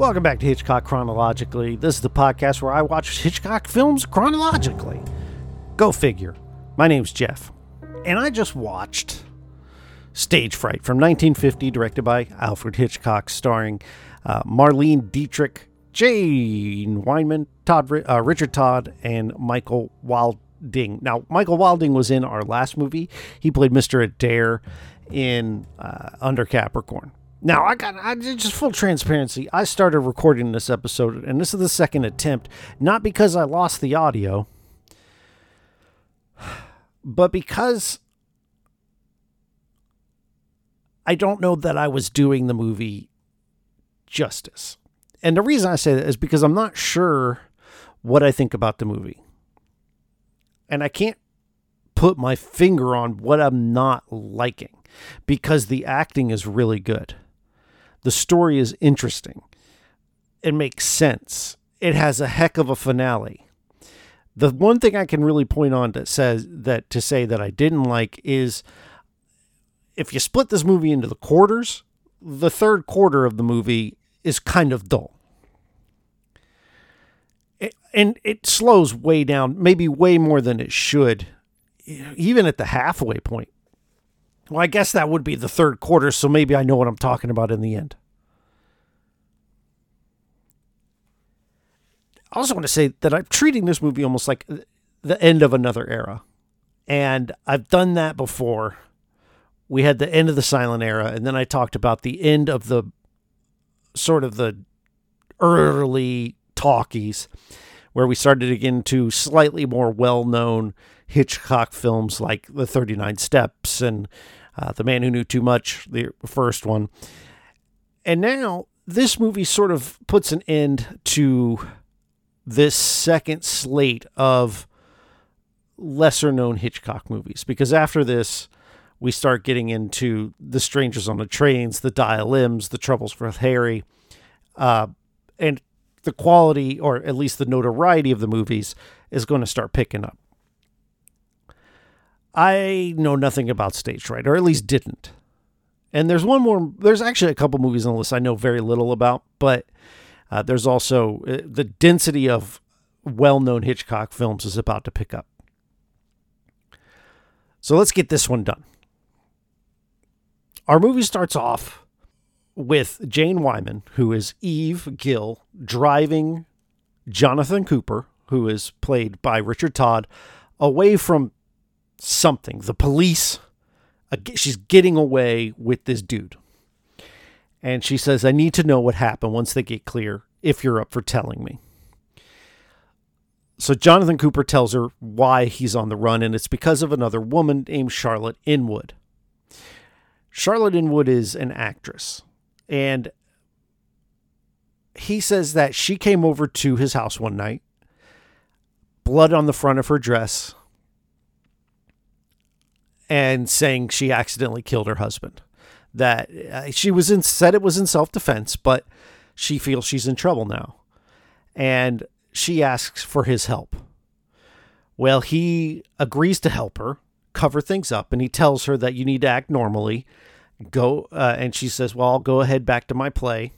Welcome back to Hitchcock Chronologically. This is the podcast where I watch Hitchcock films chronologically. Go figure. My name's Jeff, and I just watched Stage Fright from 1950, directed by Alfred Hitchcock, starring uh, Marlene Dietrich, Jane Wyman, Todd, uh, Richard Todd, and Michael Wilding. Now, Michael Wilding was in our last movie. He played Mr. Adair in uh, Under Capricorn. Now, I got I, just full transparency. I started recording this episode, and this is the second attempt, not because I lost the audio, but because I don't know that I was doing the movie justice. And the reason I say that is because I'm not sure what I think about the movie. And I can't put my finger on what I'm not liking because the acting is really good. The story is interesting. It makes sense. It has a heck of a finale. The one thing I can really point on that says that to say that I didn't like is if you split this movie into the quarters, the third quarter of the movie is kind of dull. It, and it slows way down, maybe way more than it should, even at the halfway point. Well, I guess that would be the third quarter, so maybe I know what I'm talking about in the end. I also want to say that I'm treating this movie almost like the end of another era. And I've done that before. We had the end of the silent era, and then I talked about the end of the sort of the early talkies, where we started to get into slightly more well known Hitchcock films like The 39 Steps and uh, The Man Who Knew Too Much, the first one. And now this movie sort of puts an end to this second slate of lesser known Hitchcock movies because after this we start getting into The Strangers on the Trains, The Dial M's, The Troubles with Harry, uh, and the quality or at least the notoriety of the movies is going to start picking up. I know nothing about stage fright, or at least didn't. And there's one more. There's actually a couple movies on the list I know very little about, but uh, there's also uh, the density of well-known Hitchcock films is about to pick up. So let's get this one done. Our movie starts off with Jane Wyman, who is Eve Gill, driving Jonathan Cooper, who is played by Richard Todd, away from something. The police. Uh, she's getting away with this dude. And she says, I need to know what happened once they get clear, if you're up for telling me. So Jonathan Cooper tells her why he's on the run, and it's because of another woman named Charlotte Inwood. Charlotte Inwood is an actress, and he says that she came over to his house one night, blood on the front of her dress, and saying she accidentally killed her husband. That uh, she was in said it was in self defense, but she feels she's in trouble now, and she asks for his help. Well, he agrees to help her cover things up, and he tells her that you need to act normally. Go, uh, and she says, "Well, I'll go ahead back to my play."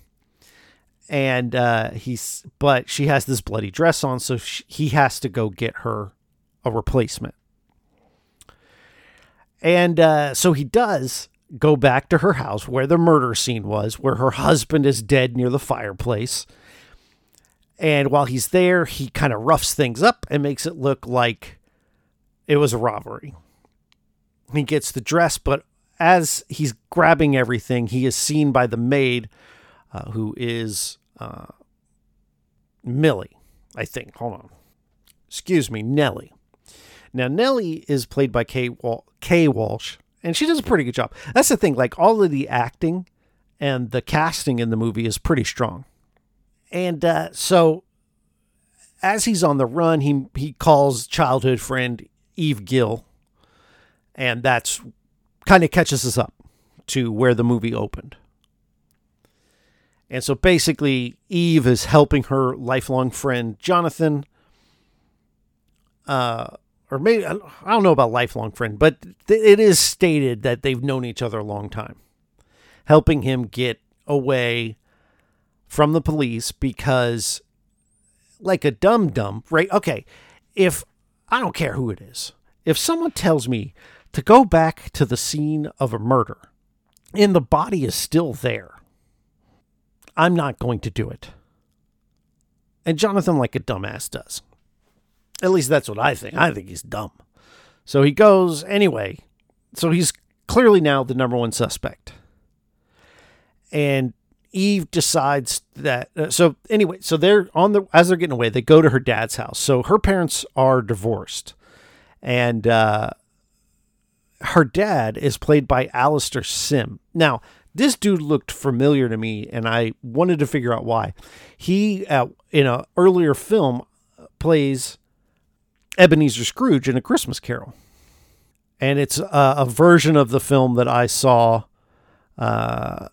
And uh, he's, but she has this bloody dress on, so she, he has to go get her a replacement. And uh, so he does go back to her house where the murder scene was, where her husband is dead near the fireplace. And while he's there, he kind of roughs things up and makes it look like it was a robbery. He gets the dress, but as he's grabbing everything, he is seen by the maid, uh, who is uh, Millie, I think. Hold on. Excuse me, Nellie. Now, Nellie is played by Kay, Wal- Kay Walsh, and she does a pretty good job. That's the thing, like all of the acting and the casting in the movie is pretty strong. And uh, so, as he's on the run, he he calls childhood friend Eve Gill, and that's kind of catches us up to where the movie opened. And so basically, Eve is helping her lifelong friend Jonathan uh, or maybe I don't know about lifelong friend, but it is stated that they've known each other a long time, helping him get away from the police because, like a dum dum, right? Okay, if I don't care who it is, if someone tells me to go back to the scene of a murder and the body is still there, I'm not going to do it. And Jonathan, like a dumbass, does. At least that's what I think. I think he's dumb. So he goes anyway. So he's clearly now the number one suspect. And Eve decides that. Uh, so anyway, so they're on the as they're getting away, they go to her dad's house. So her parents are divorced, and uh, her dad is played by Alastair Sim. Now this dude looked familiar to me, and I wanted to figure out why. He, uh, in an earlier film, plays Ebenezer Scrooge in A Christmas Carol. And it's a, a version of the film that I saw uh,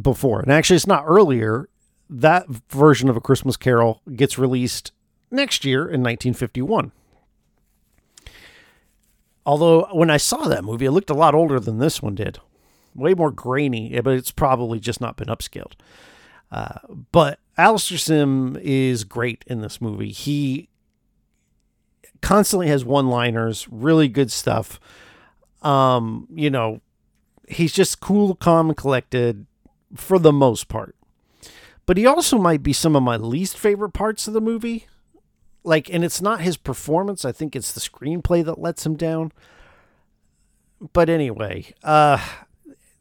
before. And actually, it's not earlier. That version of A Christmas Carol gets released next year in 1951. Although, when I saw that movie, it looked a lot older than this one did way more grainy, but it's probably just not been upscaled. Uh, but Alastair Sim is great in this movie. He constantly has one-liners, really good stuff. Um, you know, he's just cool, calm, and collected for the most part. But he also might be some of my least favorite parts of the movie. Like, and it's not his performance. I think it's the screenplay that lets him down. But anyway, uh,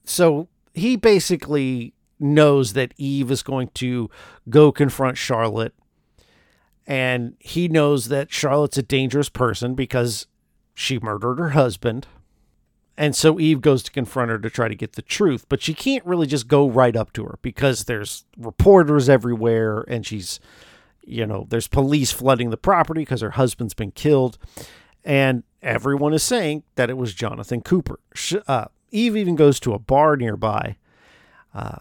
so he basically knows that Eve is going to go confront Charlotte. And he knows that Charlotte's a dangerous person because she murdered her husband. And so Eve goes to confront her to try to get the truth, but she can't really just go right up to her because there's reporters everywhere and she's, you know, there's police flooding the property because her husband's been killed. And everyone is saying that it was Jonathan Cooper. Uh, Eve even goes to a bar nearby. Uh,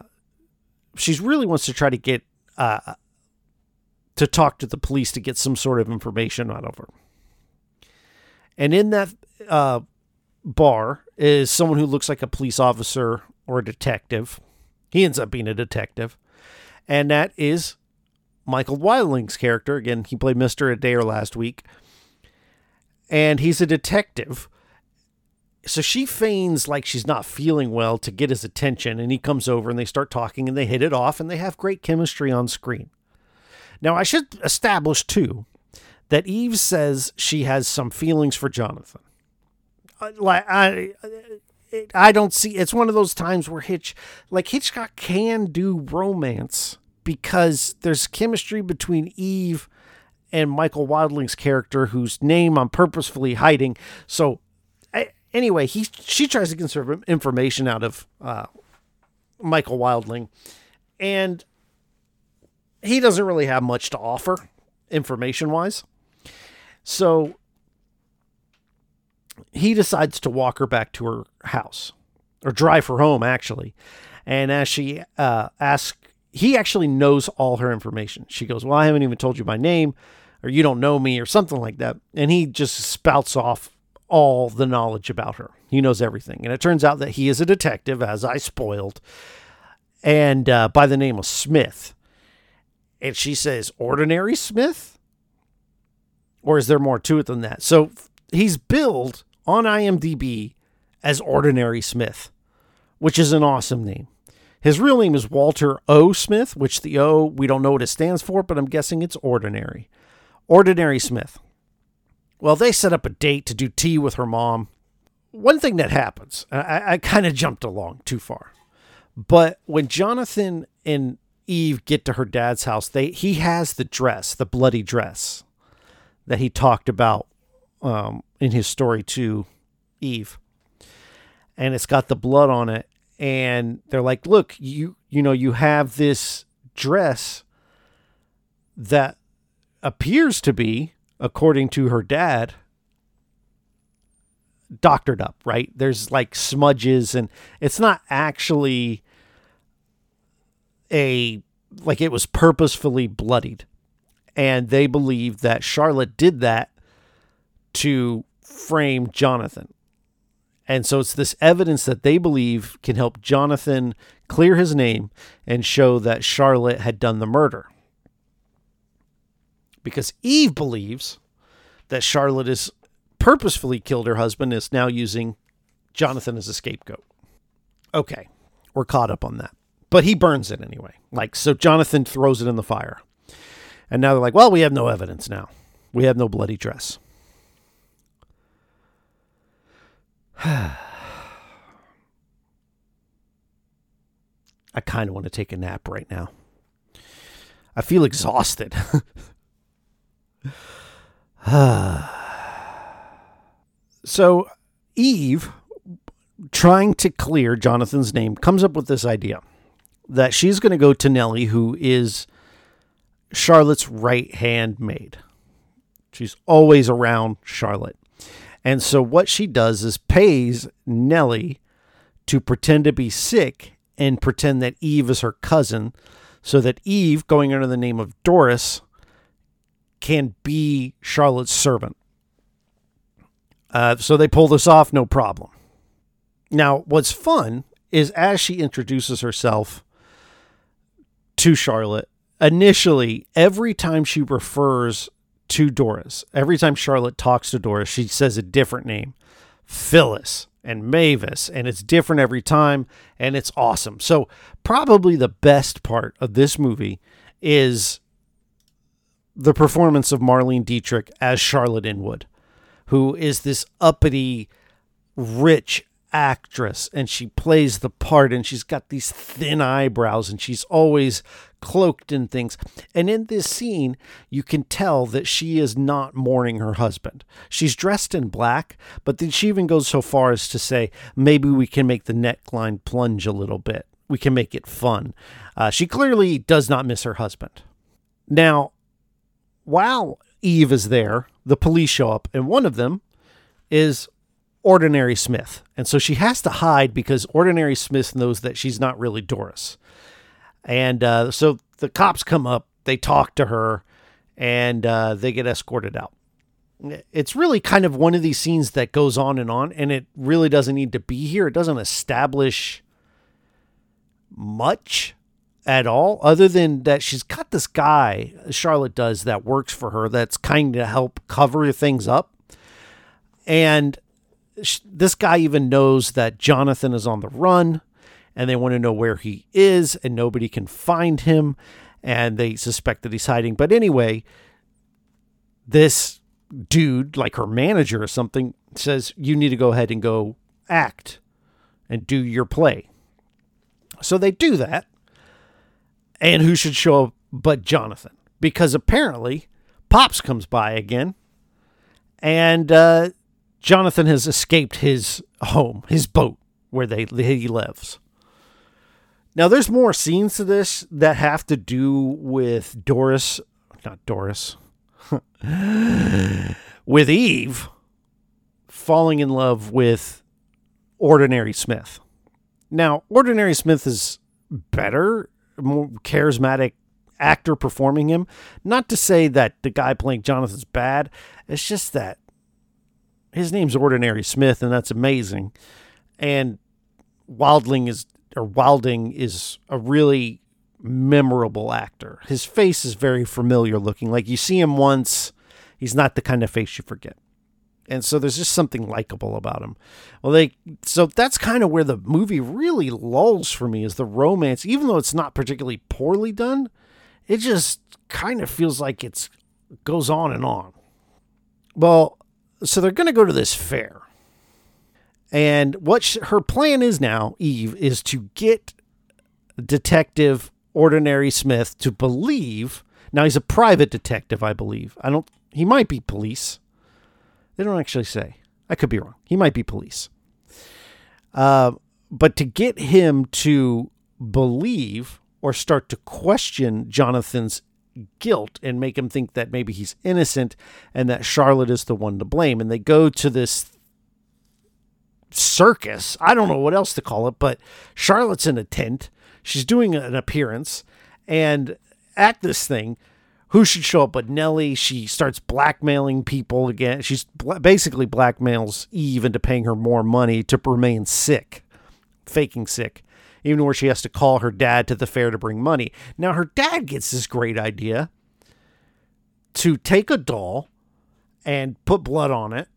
she really wants to try to get uh, to talk to the police to get some sort of information out of her. And in that uh, bar is someone who looks like a police officer or a detective. He ends up being a detective, and that is Michael Wilding's character. Again, he played Mister Adair last week, and he's a detective so she feigns like she's not feeling well to get his attention, and he comes over and they start talking and they hit it off and they have great chemistry on screen. Now, I should establish too that Eve says she has some feelings for Jonathan. Like I, I don't see. It's one of those times where Hitch, like Hitchcock, can do romance because there's chemistry between Eve and Michael Wilding's character, whose name I'm purposefully hiding. So anyway, he she tries to some information out of uh, Michael Wildling, and he doesn't really have much to offer information wise. So he decides to walk her back to her house or drive her home, actually. And as she uh, asks, he actually knows all her information. She goes, Well, I haven't even told you my name, or you don't know me, or something like that. And he just spouts off all the knowledge about her. He knows everything. And it turns out that he is a detective, as I spoiled, and uh, by the name of Smith. And she says, Ordinary Smith? Or is there more to it than that? So he's billed on IMDb as Ordinary Smith, which is an awesome name. His real name is Walter O. Smith, which the O, we don't know what it stands for, but I'm guessing it's ordinary. Ordinary Smith. Well, they set up a date to do tea with her mom. One thing that happens, I, I kind of jumped along too far, but when Jonathan and Eve get to her dad's house, they he has the dress, the bloody dress that he talked about um, in his story to Eve, and it's got the blood on it. And they're like, "Look, you you know you have this dress that appears to be according to her dad, doctored up, right? There's like smudges, and it's not actually a like it was purposefully bloodied. And they believe that Charlotte did that to frame Jonathan. And so it's this evidence that they believe can help Jonathan clear his name and show that Charlotte had done the murder. Because Eve believes that Charlotte has purposefully killed her husband is now using Jonathan as a scapegoat. Okay, we're caught up on that. But he burns it anyway. Like, so Jonathan throws it in the fire. And now they're like, well, we have no evidence now. We have no bloody dress. I kind of want to take a nap right now. I feel exhausted. so, Eve, trying to clear Jonathan's name, comes up with this idea that she's going to go to Nellie, who is Charlotte's right hand maid. She's always around Charlotte. And so what she does is pays Nellie to pretend to be sick and pretend that Eve is her cousin so that Eve, going under the name of Doris, can be Charlotte's servant. Uh, so they pull this off, no problem. Now, what's fun is as she introduces herself to Charlotte, initially, every time she refers to Doris. Every time Charlotte talks to Doris, she says a different name Phyllis and Mavis, and it's different every time, and it's awesome. So, probably the best part of this movie is the performance of Marlene Dietrich as Charlotte Inwood, who is this uppity, rich actress and she plays the part and she's got these thin eyebrows and she's always cloaked in things. And in this scene, you can tell that she is not mourning her husband. She's dressed in black, but then she even goes so far as to say, maybe we can make the neckline plunge a little bit. We can make it fun. Uh, she clearly does not miss her husband. Now, while Eve is there, the police show up, and one of them is Ordinary Smith. And so she has to hide because Ordinary Smith knows that she's not really Doris. And uh, so the cops come up, they talk to her, and uh, they get escorted out. It's really kind of one of these scenes that goes on and on, and it really doesn't need to be here. It doesn't establish much at all, other than that she's got this guy, Charlotte does, that works for her that's kind of help cover things up. And this guy even knows that Jonathan is on the run and they want to know where he is and nobody can find him and they suspect that he's hiding. But anyway, this dude, like her manager or something, says, You need to go ahead and go act and do your play. So they do that. And who should show up but Jonathan? Because apparently Pops comes by again and uh, Jonathan has escaped his home, his boat where they he lives. Now there's more scenes to this that have to do with Doris, not Doris, with Eve falling in love with Ordinary Smith. Now, Ordinary Smith is better, more charismatic actor performing him. Not to say that the guy playing Jonathan's bad. It's just that his name's Ordinary Smith, and that's amazing. And Wildling is or Wilding is a really memorable actor. His face is very familiar looking. Like you see him once, he's not the kind of face you forget. And so there's just something likable about him. Well, they so that's kind of where the movie really lulls for me is the romance, even though it's not particularly poorly done. It just kind of feels like it's goes on and on. Well, so they're going to go to this fair. And what her plan is now, Eve, is to get Detective Ordinary Smith to believe. Now he's a private detective, I believe. I don't. He might be police. They don't actually say. I could be wrong. He might be police. Uh, but to get him to believe or start to question Jonathan's guilt and make him think that maybe he's innocent and that Charlotte is the one to blame. And they go to this circus. I don't know what else to call it, but Charlotte's in a tent. She's doing an appearance. And at this thing, who should show up but Nellie. She starts blackmailing people again. She's basically blackmails Eve into paying her more money to remain sick, faking sick, even where she has to call her dad to the fair to bring money. Now, her dad gets this great idea to take a doll and put blood on it,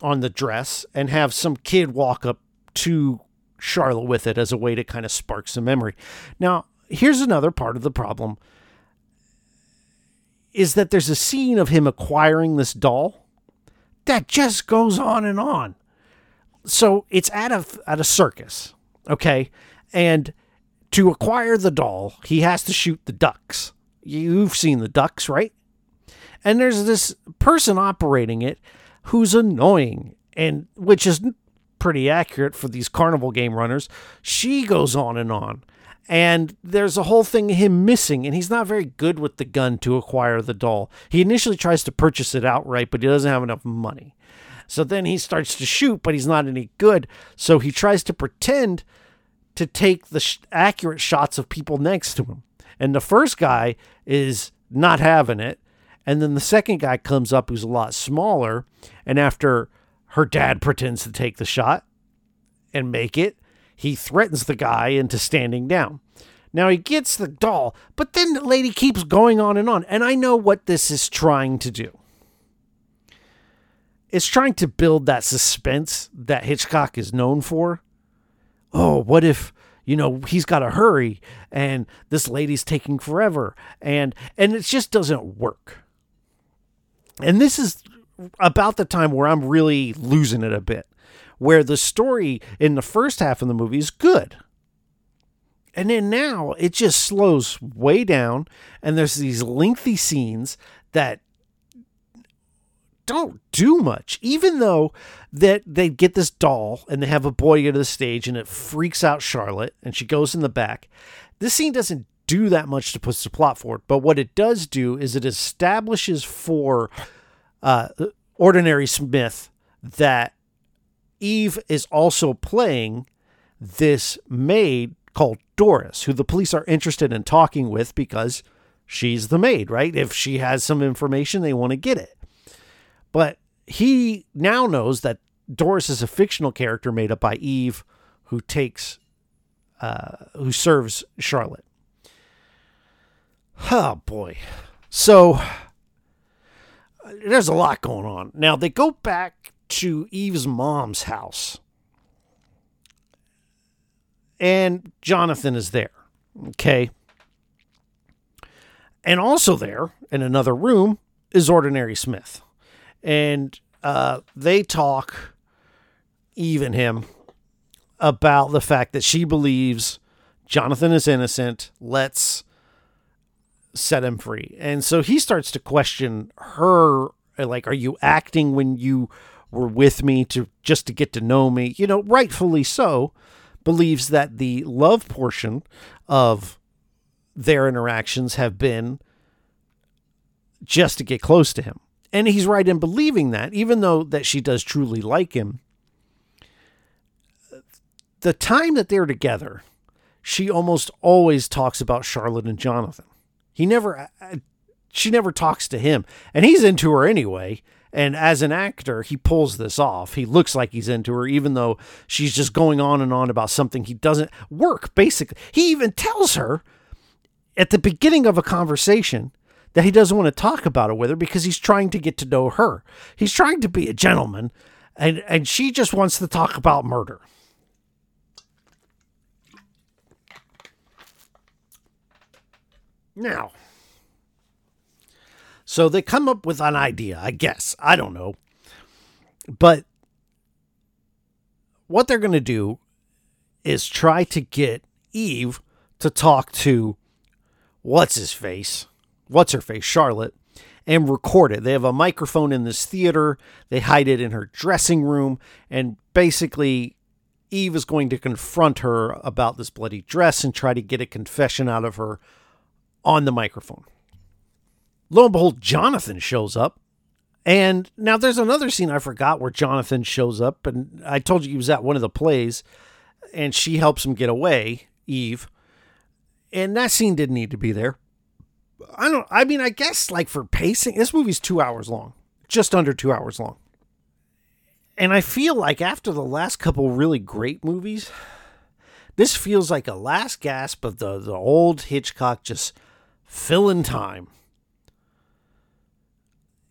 on the dress, and have some kid walk up to Charlotte with it as a way to kind of spark some memory. Now, here's another part of the problem is that there's a scene of him acquiring this doll that just goes on and on. So it's at a at a circus, okay? And to acquire the doll, he has to shoot the ducks. You've seen the ducks, right? And there's this person operating it who's annoying and which is pretty accurate for these carnival game runners. She goes on and on and there's a whole thing him missing and he's not very good with the gun to acquire the doll he initially tries to purchase it outright but he doesn't have enough money so then he starts to shoot but he's not any good so he tries to pretend to take the sh- accurate shots of people next to him and the first guy is not having it and then the second guy comes up who's a lot smaller and after her dad pretends to take the shot and make it he threatens the guy into standing down. Now he gets the doll, but then the lady keeps going on and on. And I know what this is trying to do. It's trying to build that suspense that Hitchcock is known for. Oh, what if, you know, he's got to hurry and this lady's taking forever and and it just doesn't work. And this is about the time where I'm really losing it a bit where the story in the first half of the movie is good. And then now it just slows way down, and there's these lengthy scenes that don't do much. Even though that they get this doll and they have a boy go to the stage and it freaks out Charlotte and she goes in the back. This scene doesn't do that much to push the plot forward, but what it does do is it establishes for uh, Ordinary Smith that Eve is also playing this maid called Doris, who the police are interested in talking with because she's the maid, right? If she has some information, they want to get it. But he now knows that Doris is a fictional character made up by Eve, who takes, uh, who serves Charlotte. Oh boy. So there's a lot going on. Now they go back to Eve's mom's house. And Jonathan is there. Okay. And also there in another room is Ordinary Smith. And uh, they talk, even him, about the fact that she believes Jonathan is innocent. Let's set him free. And so he starts to question her like, are you acting when you were with me to just to get to know me, you know, rightfully so, believes that the love portion of their interactions have been just to get close to him. And he's right in believing that, even though that she does truly like him. The time that they're together, she almost always talks about Charlotte and Jonathan. He never uh, she never talks to him, and he's into her anyway. And as an actor, he pulls this off. He looks like he's into her, even though she's just going on and on about something he doesn't work, basically. He even tells her at the beginning of a conversation that he doesn't want to talk about it with her because he's trying to get to know her. He's trying to be a gentleman, and, and she just wants to talk about murder. Now, so they come up with an idea, I guess. I don't know. But what they're going to do is try to get Eve to talk to what's his face, what's her face, Charlotte, and record it. They have a microphone in this theater, they hide it in her dressing room, and basically, Eve is going to confront her about this bloody dress and try to get a confession out of her on the microphone lo and behold, Jonathan shows up. And now there's another scene I forgot where Jonathan shows up, and I told you he was at one of the plays, and she helps him get away, Eve. And that scene didn't need to be there. I don't. I mean, I guess like for pacing, this movie's two hours long, just under two hours long. And I feel like after the last couple really great movies, this feels like a last gasp of the the old Hitchcock just filling time.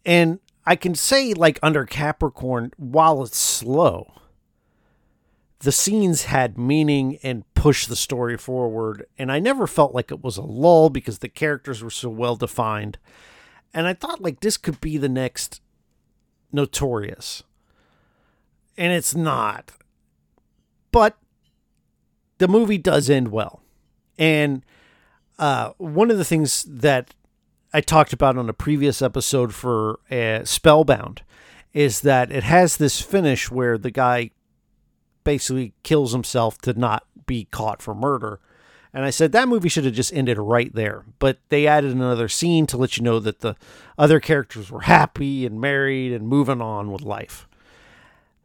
And I can say, like under Capricorn, while it's slow, the scenes had meaning and pushed the story forward. And I never felt like it was a lull because the characters were so well defined. And I thought like this could be the next Notorious. And it's not. But the movie does end well. And uh, one of the things that I talked about on a previous episode for uh, Spellbound is that it has this finish where the guy basically kills himself to not be caught for murder. And I said that movie should have just ended right there. But they added another scene to let you know that the other characters were happy and married and moving on with life.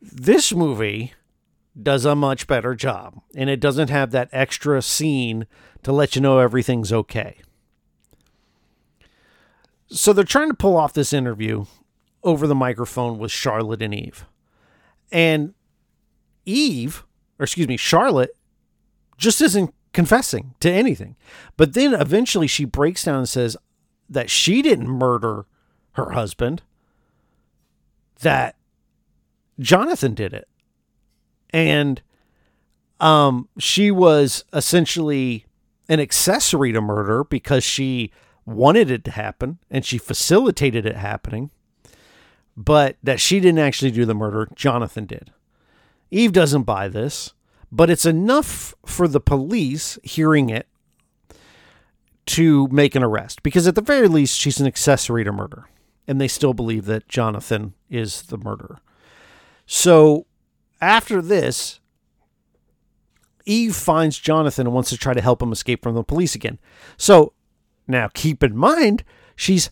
This movie does a much better job, and it doesn't have that extra scene to let you know everything's okay. So they're trying to pull off this interview over the microphone with Charlotte and Eve. And Eve, or excuse me, Charlotte, just isn't confessing to anything. But then eventually she breaks down and says that she didn't murder her husband, that Jonathan did it. And um, she was essentially an accessory to murder because she wanted it to happen and she facilitated it happening, but that she didn't actually do the murder, Jonathan did. Eve doesn't buy this, but it's enough for the police hearing it to make an arrest because, at the very least, she's an accessory to murder and they still believe that Jonathan is the murderer. So after this, Eve finds Jonathan and wants to try to help him escape from the police again. So now keep in mind, she's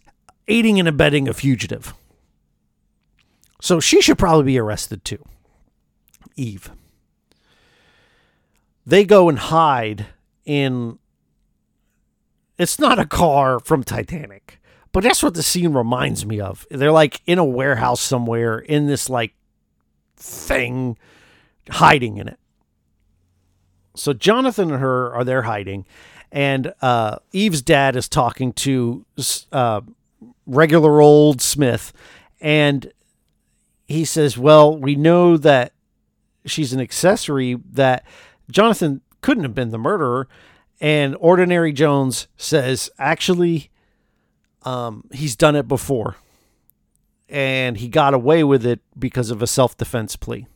aiding and abetting a fugitive. So she should probably be arrested too. Eve. They go and hide in. It's not a car from Titanic, but that's what the scene reminds me of. They're like in a warehouse somewhere in this like thing, hiding in it. So Jonathan and her are there hiding, and uh, Eve's dad is talking to uh, regular old Smith, and he says, "Well, we know that she's an accessory that Jonathan couldn't have been the murderer." And Ordinary Jones says, "Actually, um, he's done it before, and he got away with it because of a self-defense plea."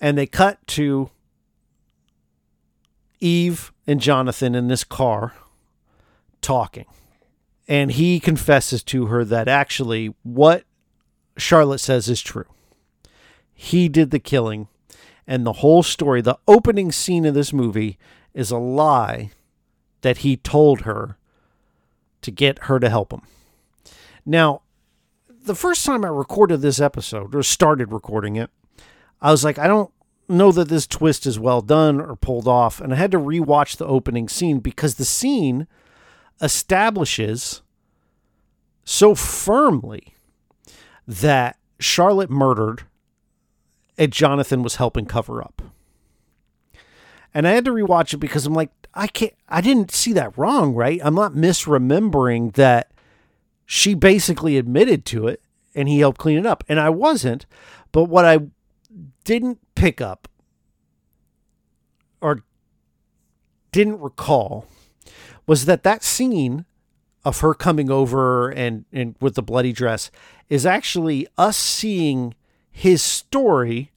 And they cut to Eve and Jonathan in this car talking. And he confesses to her that actually what Charlotte says is true. He did the killing. And the whole story, the opening scene of this movie, is a lie that he told her to get her to help him. Now, the first time I recorded this episode or started recording it, I was like, I don't know that this twist is well done or pulled off. And I had to rewatch the opening scene because the scene establishes so firmly that Charlotte murdered and Jonathan was helping cover up. And I had to rewatch it because I'm like, I can't, I didn't see that wrong, right? I'm not misremembering that she basically admitted to it and he helped clean it up. And I wasn't. But what I didn't pick up or didn't recall was that that scene of her coming over and, and with the bloody dress is actually us seeing his story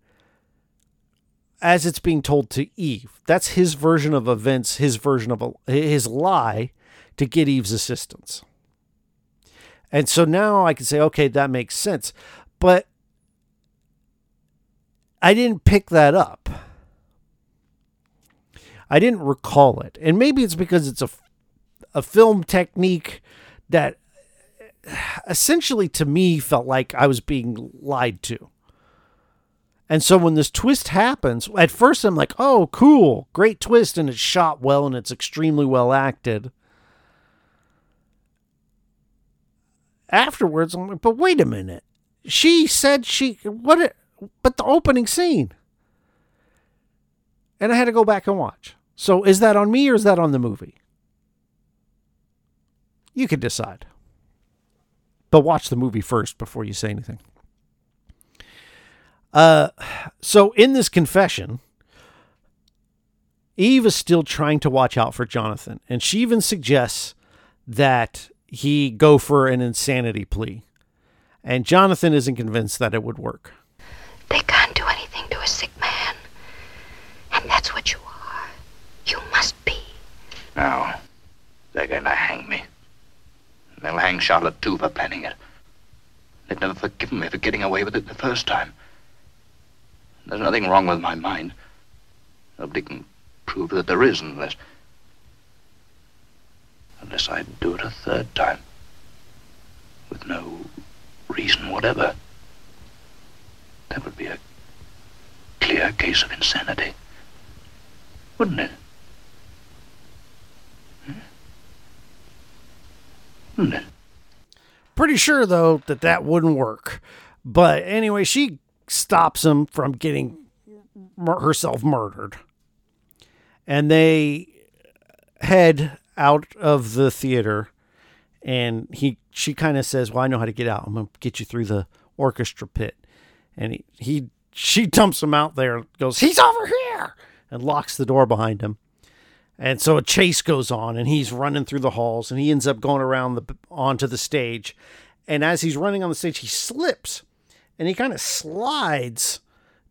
as it's being told to Eve. That's his version of events, his version of a, his lie to get Eve's assistance. And so now I can say, okay, that makes sense. But I didn't pick that up. I didn't recall it. And maybe it's because it's a, a film technique that essentially to me felt like I was being lied to. And so when this twist happens, at first I'm like, oh, cool, great twist, and it's shot well and it's extremely well acted. afterwards, I'm like, but wait a minute. She said she what? It, but the opening scene, and I had to go back and watch. So is that on me or is that on the movie? You could decide. But watch the movie first before you say anything. Uh, so in this confession, Eve is still trying to watch out for Jonathan, and she even suggests that he go for an insanity plea. And Jonathan isn't convinced that it would work. They can't do anything to a sick man. And that's what you are. You must be. Now, they're going to hang me. They'll hang Charlotte too for planning it. They've never forgiven me for getting away with it the first time. There's nothing wrong with my mind. Nobody can prove that there is unless... Unless I do it a third time. With no reason whatever. That would be a clear case of insanity. Wouldn't it? Hmm? Wouldn't it? Pretty sure, though, that that wouldn't work. But anyway, she stops him from getting herself murdered. And they head out of the theater and he she kind of says, "Well, I know how to get out. I'm going to get you through the orchestra pit." And he, he she dumps him out there, goes, "He's over here." And locks the door behind him. And so a chase goes on, and he's running through the halls, and he ends up going around the onto the stage. And as he's running on the stage, he slips, and he kind of slides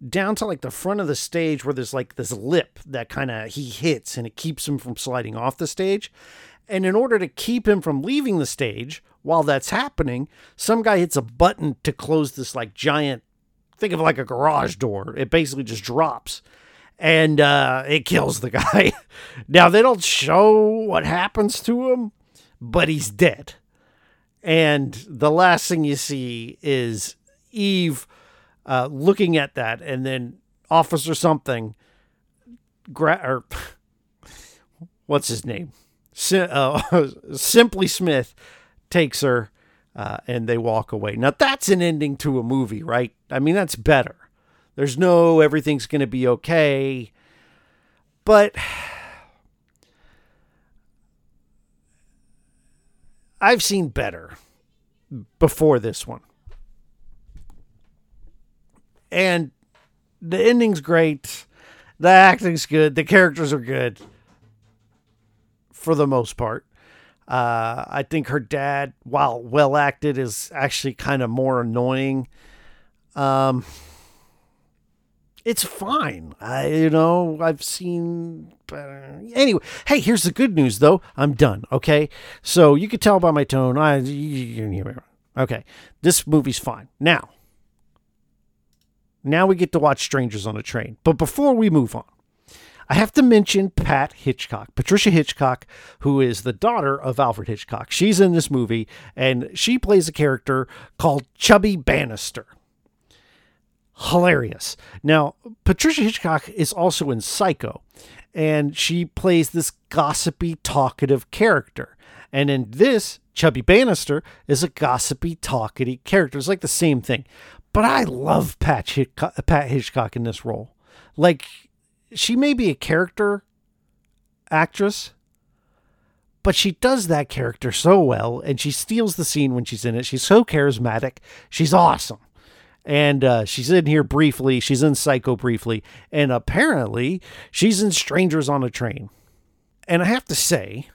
down to like the front of the stage where there's like this lip that kind of he hits, and it keeps him from sliding off the stage. And in order to keep him from leaving the stage while that's happening, some guy hits a button to close this like giant. Think of like a garage door. It basically just drops and uh, it kills the guy. now they don't show what happens to him, but he's dead. And the last thing you see is Eve uh, looking at that, and then Officer something, gra- or what's his name? Sim- uh, Simply Smith takes her, uh, and they walk away. Now that's an ending to a movie, right? I mean, that's better. There's no everything's going to be okay. But I've seen better before this one. And the ending's great. The acting's good. The characters are good for the most part. Uh, I think her dad, while well acted, is actually kind of more annoying. Um, it's fine. I, you know, I've seen better. Anyway, hey, here's the good news though. I'm done. Okay, so you can tell by my tone. I, okay, this movie's fine. Now, now we get to watch Strangers on a Train. But before we move on, I have to mention Pat Hitchcock, Patricia Hitchcock, who is the daughter of Alfred Hitchcock. She's in this movie, and she plays a character called Chubby Bannister hilarious. Now, Patricia Hitchcock is also in Psycho, and she plays this gossipy, talkative character. And in this, Chubby Bannister is a gossipy, talkative character. It's like the same thing. But I love Pat Hitchcock, Pat Hitchcock in this role. Like, she may be a character actress, but she does that character so well, and she steals the scene when she's in it. She's so charismatic. She's awesome and uh, she's in here briefly. She's in Psycho briefly, and apparently she's in Strangers on a Train. And I have to say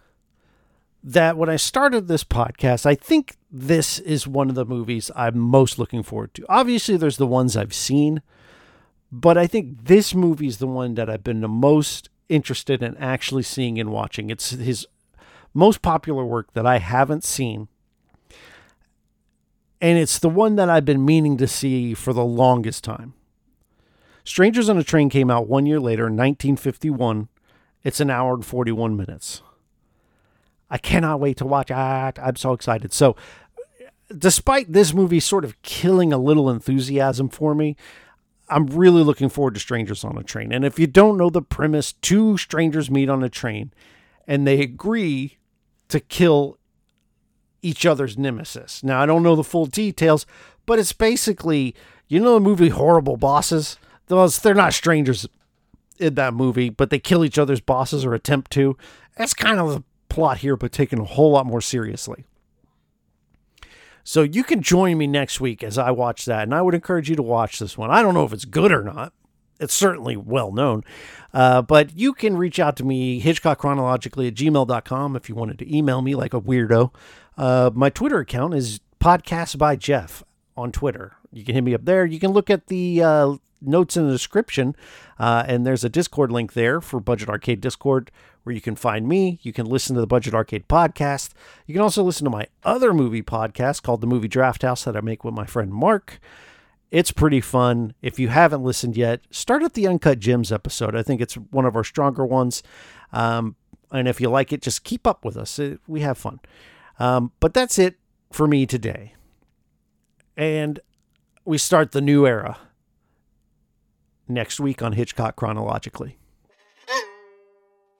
that when I started this podcast, I think this is one of the movies I'm most looking forward to. Obviously, there's the ones I've seen, but I think this movie is the one that I've been the most interested in actually seeing and watching. It's his most popular work that I haven't seen and it's the one that I've been meaning to see for the longest time. Strangers on a Train came out one year later in 1951. It's an hour and 41 minutes. I cannot wait to watch it. I'm so excited. So, despite this movie sort of killing a little enthusiasm for me, I'm really looking forward to Strangers on a Train. And if you don't know the premise, two strangers meet on a train and they agree to kill each other's nemesis. Now, I don't know the full details, but it's basically, you know, the movie Horrible Bosses? Those, they're not strangers in that movie, but they kill each other's bosses or attempt to. That's kind of plot here, but taken a whole lot more seriously. So you can join me next week as I watch that, and I would encourage you to watch this one. I don't know if it's good or not. It's certainly well known. Uh, but you can reach out to me, hitchcockchronologically at gmail.com, if you wanted to email me like a weirdo. Uh, my Twitter account is podcast by Jeff on Twitter. You can hit me up there. You can look at the uh, notes in the description, uh, and there's a Discord link there for Budget Arcade Discord where you can find me. You can listen to the Budget Arcade podcast. You can also listen to my other movie podcast called The Movie Draft House that I make with my friend Mark. It's pretty fun. If you haven't listened yet, start at the Uncut Gems episode. I think it's one of our stronger ones. Um, and if you like it, just keep up with us. We have fun. Um, but that's it for me today. And we start the new era next week on Hitchcock Chronologically.